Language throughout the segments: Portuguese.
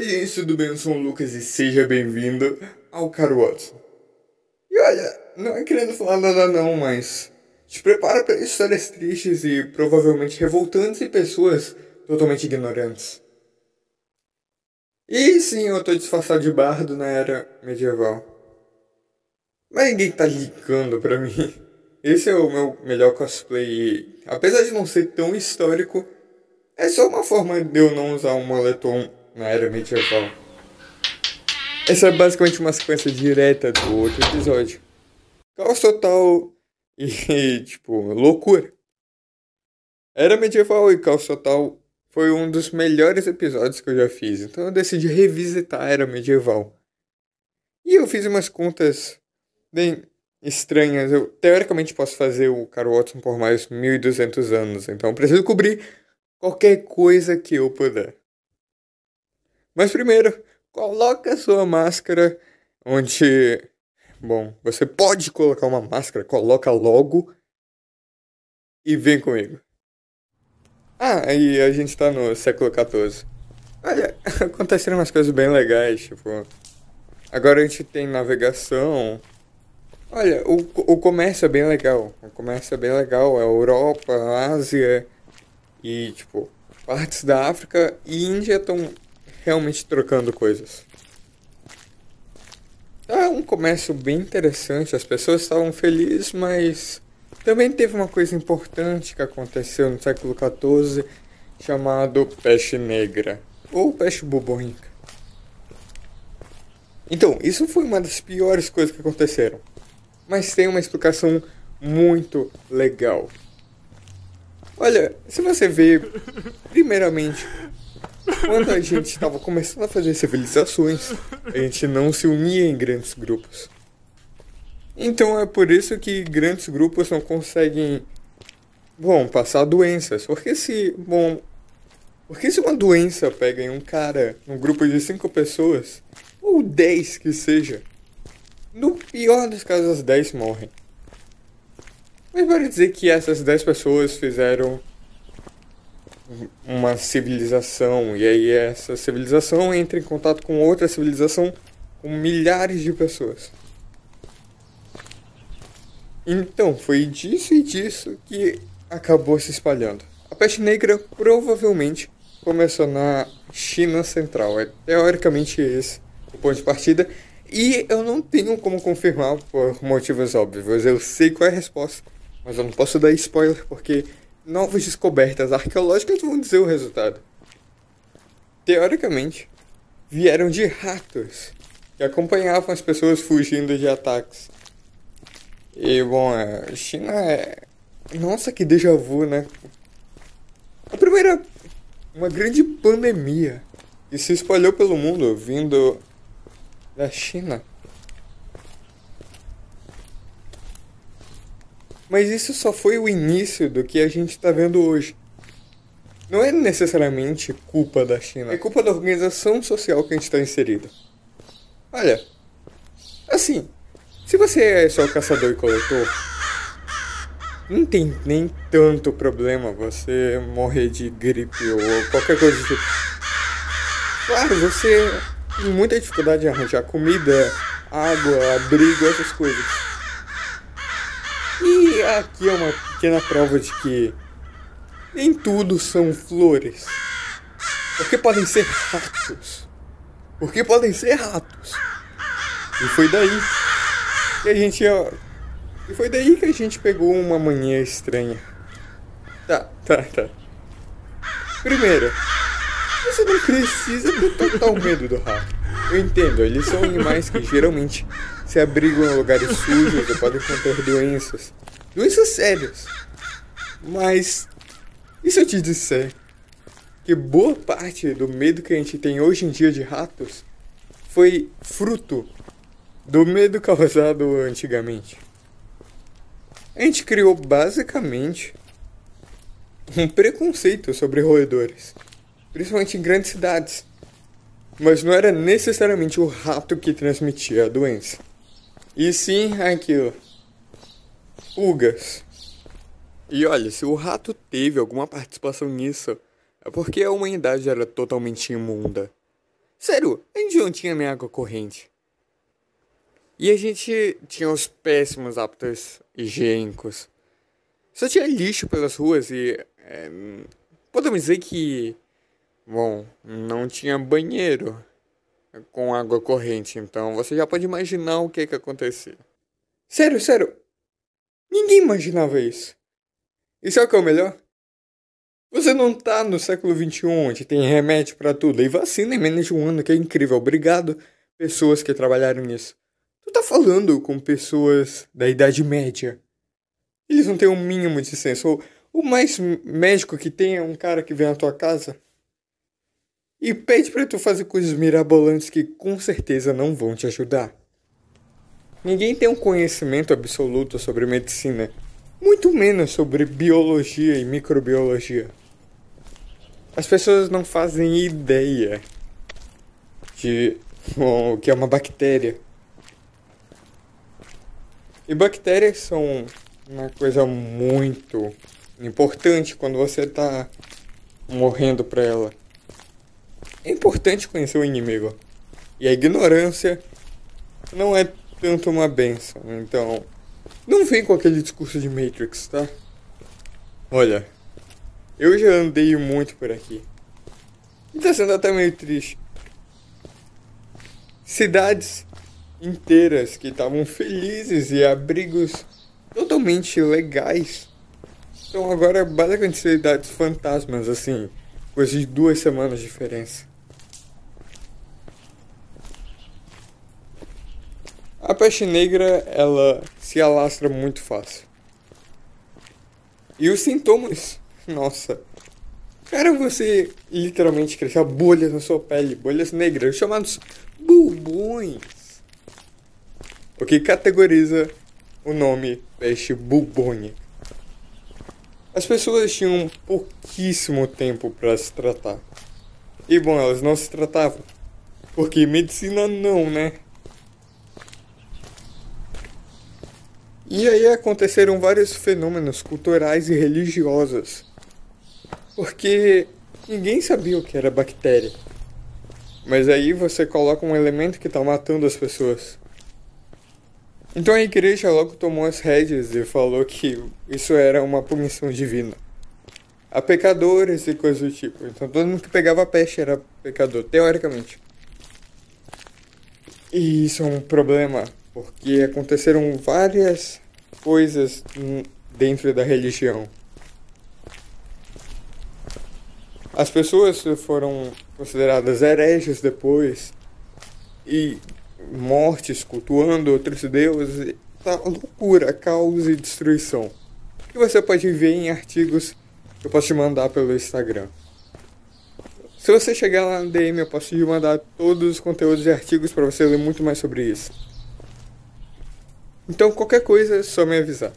Oi gente, tudo bem? Eu sou o Lucas e seja bem-vindo ao Caro Watson. E olha, não é querendo falar nada não, mas te prepara para histórias tristes e provavelmente revoltantes e pessoas totalmente ignorantes. E sim, eu tô disfarçado de bardo na era medieval. Mas ninguém tá ligando pra mim. Esse é o meu melhor cosplay e, apesar de não ser tão histórico, é só uma forma de eu não usar um moletom na era medieval. Essa é basicamente uma sequência direta do outro episódio. Caos total e, tipo, loucura. Era medieval e caos total foi um dos melhores episódios que eu já fiz, então eu decidi revisitar a era medieval. E eu fiz umas contas bem estranhas. Eu teoricamente posso fazer o Carl Watson por mais 1200 anos, então preciso cobrir qualquer coisa que eu puder. Mas primeiro, coloca a sua máscara onde bom, você pode colocar uma máscara, coloca logo e vem comigo. Ah, e a gente tá no século XIV. Olha, aconteceram umas coisas bem legais, tipo. Agora a gente tem navegação, Olha, o, o comércio é bem legal. O comércio é bem legal. A Europa, Ásia e, tipo, partes da África e Índia estão realmente trocando coisas. É um comércio bem interessante. As pessoas estavam felizes, mas também teve uma coisa importante que aconteceu no século XIV chamado peste negra ou peste bubônica. Então, isso foi uma das piores coisas que aconteceram mas tem uma explicação muito legal. Olha, se você vê, primeiramente, quando a gente estava começando a fazer civilizações, a gente não se unia em grandes grupos. Então é por isso que grandes grupos não conseguem, bom, passar doenças. Porque se, bom, porque se uma doença pega em um cara, num grupo de cinco pessoas, ou dez que seja, no pior dos casos, as 10 morrem. Mas pode dizer que essas 10 pessoas fizeram uma civilização, e aí essa civilização entra em contato com outra civilização com milhares de pessoas. Então, foi disso e disso que acabou se espalhando. A peste negra provavelmente começou na China Central. É teoricamente esse o ponto de partida. E eu não tenho como confirmar por motivos óbvios. Eu sei qual é a resposta, mas eu não posso dar spoiler porque novas descobertas arqueológicas vão dizer o resultado. Teoricamente, vieram de ratos que acompanhavam as pessoas fugindo de ataques. E bom, a China é. Nossa, que déjà vu, né? A primeira. Uma grande pandemia que se espalhou pelo mundo, vindo da China. Mas isso só foi o início do que a gente está vendo hoje. Não é necessariamente culpa da China, é culpa da organização social que a gente está inserido. Olha, assim, se você é só caçador e coletor, não tem nem tanto problema você morrer de gripe ou qualquer coisa do tipo. Claro, você tem muita dificuldade de arranjar comida, água, abrigo, essas coisas. Aqui é uma pequena prova de que nem tudo são flores. Porque podem ser ratos. Porque podem ser ratos. E foi daí que a gente. E foi daí que a gente pegou uma mania estranha. Tá, tá, tá. Primeiro, você não precisa ter total medo do rato. Eu entendo, eles são animais que geralmente se abrigam em lugares sujos e podem conter doenças. Doenças sérias. Mas, e se eu te disser que boa parte do medo que a gente tem hoje em dia de ratos foi fruto do medo causado antigamente? A gente criou basicamente um preconceito sobre roedores principalmente em grandes cidades. Mas não era necessariamente o rato que transmitia a doença. E sim aquilo. Pulgas. E olha, se o rato teve alguma participação nisso, é porque a humanidade era totalmente imunda. Sério, a gente não tinha nem água corrente. E a gente tinha os péssimos hábitos higiênicos. Só tinha lixo pelas ruas e. É, podemos dizer que. Bom, não tinha banheiro com água corrente, então você já pode imaginar o que que acontecia. Sério, sério. Ninguém imaginava isso. E sabe o que é o melhor? Você não tá no século XXI, onde tem remédio para tudo e vacina em menos de um ano, que é incrível. Obrigado, pessoas que trabalharam nisso. Tu tá falando com pessoas da Idade Média. Eles não têm o um mínimo de senso. O, o mais médico que tem é um cara que vem à tua casa e pede para tu fazer coisas mirabolantes que com certeza não vão te ajudar. Ninguém tem um conhecimento absoluto sobre medicina, muito menos sobre biologia e microbiologia. As pessoas não fazem ideia de o que é uma bactéria. E bactérias são uma coisa muito importante quando você está morrendo para ela. É importante conhecer o inimigo. E a ignorância não é tanto uma benção. Então, não vem com aquele discurso de Matrix, tá? Olha, eu já andei muito por aqui. E tá sendo até meio triste. Cidades inteiras que estavam felizes e abrigos totalmente legais. Então agora basicamente cidades fantasmas, assim, coisa de duas semanas de diferença. A peste negra, ela se alastra muito fácil. E os sintomas, nossa. Cara, você literalmente crescer bolhas na sua pele, bolhas negras, chamados bubões. O que categoriza o nome peste bubônica. As pessoas tinham pouquíssimo tempo para se tratar. E bom, elas não se tratavam. Porque medicina não, né? E aí aconteceram vários fenômenos culturais e religiosos. Porque ninguém sabia o que era bactéria. Mas aí você coloca um elemento que está matando as pessoas. Então a igreja logo tomou as rédeas e falou que isso era uma punição divina. A pecadores e coisas do tipo. Então todo mundo que pegava peste era pecador, teoricamente. E isso é um problema, porque aconteceram várias coisas dentro da religião. As pessoas foram consideradas hereges depois e mortes cultuando outros deuses. Tá loucura, caos e destruição. Que você pode ver em artigos que eu posso te mandar pelo Instagram. Se você chegar lá no DM, eu posso te mandar todos os conteúdos e artigos para você ler muito mais sobre isso. Então, qualquer coisa, é só me avisar.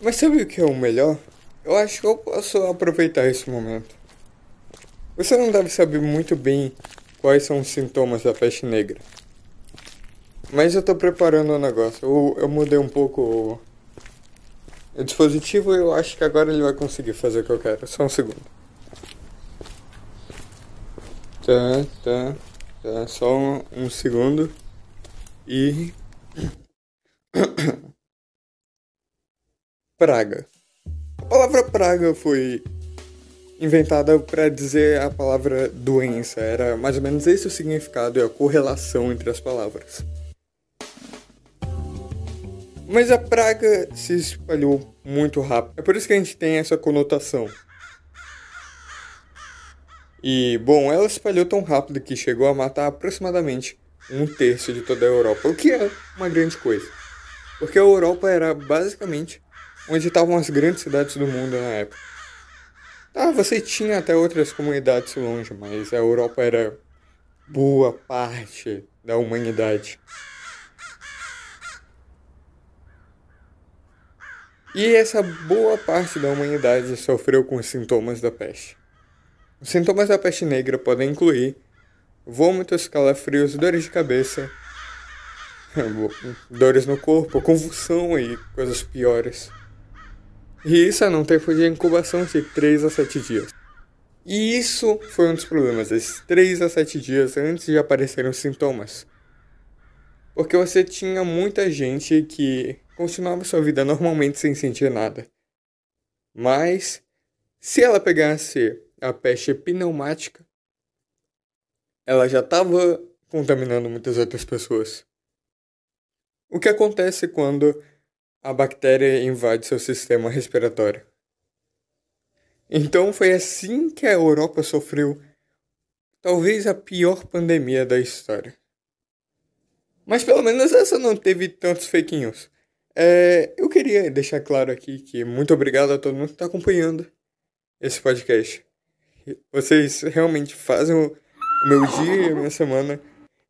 Mas sabe o que é o melhor? Eu acho que eu posso aproveitar esse momento. Você não deve saber muito bem quais são os sintomas da peste negra. Mas eu tô preparando o um negócio. Eu, eu mudei um pouco o, o dispositivo e eu acho que agora ele vai conseguir fazer o que eu quero. Só um segundo. Tá, tá, tá. Só um, um segundo. E. praga. A palavra praga foi inventada para dizer a palavra doença. Era mais ou menos esse o significado e a correlação entre as palavras. Mas a praga se espalhou muito rápido. É por isso que a gente tem essa conotação. E, bom, ela espalhou tão rápido que chegou a matar aproximadamente um terço de toda a Europa, o que é uma grande coisa. Porque a Europa era basicamente onde estavam as grandes cidades do mundo na época. Tá, você tinha até outras comunidades longe, mas a Europa era boa parte da humanidade. E essa boa parte da humanidade sofreu com os sintomas da peste. Os sintomas da peste negra podem incluir vômitos, calafrios, dores de cabeça, dores no corpo, convulsão e coisas piores. E isso é num tempo de incubação de 3 a 7 dias. E isso foi um dos problemas, esses 3 a 7 dias antes de aparecerem os sintomas. Porque você tinha muita gente que continuava sua vida normalmente sem sentir nada. Mas, se ela pegasse a peste pneumática, ela já estava contaminando muitas outras pessoas. O que acontece quando a bactéria invade seu sistema respiratório? Então foi assim que a Europa sofreu talvez a pior pandemia da história. Mas pelo menos essa não teve tantos fake news. É, eu queria deixar claro aqui que muito obrigado a todo mundo que está acompanhando esse podcast. Vocês realmente fazem o meu dia e a minha semana.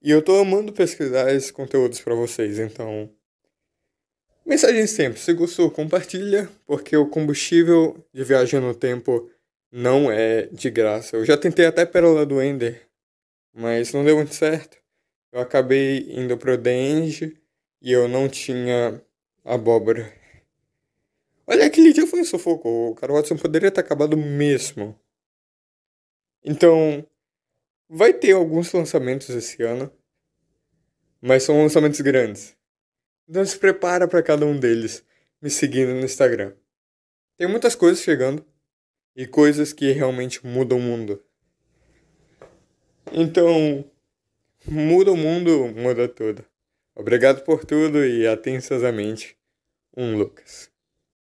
E eu tô amando pesquisar esses conteúdos para vocês, então Mensagem sempre, se gostou, compartilha, porque o combustível de viagem no tempo não é de graça. Eu já tentei até Pérola do Ender, mas não deu muito certo. Eu acabei indo pro Denge e eu não tinha abóbora. Olha, aquele dia foi um sufoco. O Cara Watson poderia ter acabado mesmo. Então, vai ter alguns lançamentos esse ano, mas são lançamentos grandes. Então se prepara para cada um deles, me seguindo no Instagram. Tem muitas coisas chegando e coisas que realmente mudam o mundo. Então, muda o mundo, muda tudo. Obrigado por tudo e atenciosamente, um Lucas.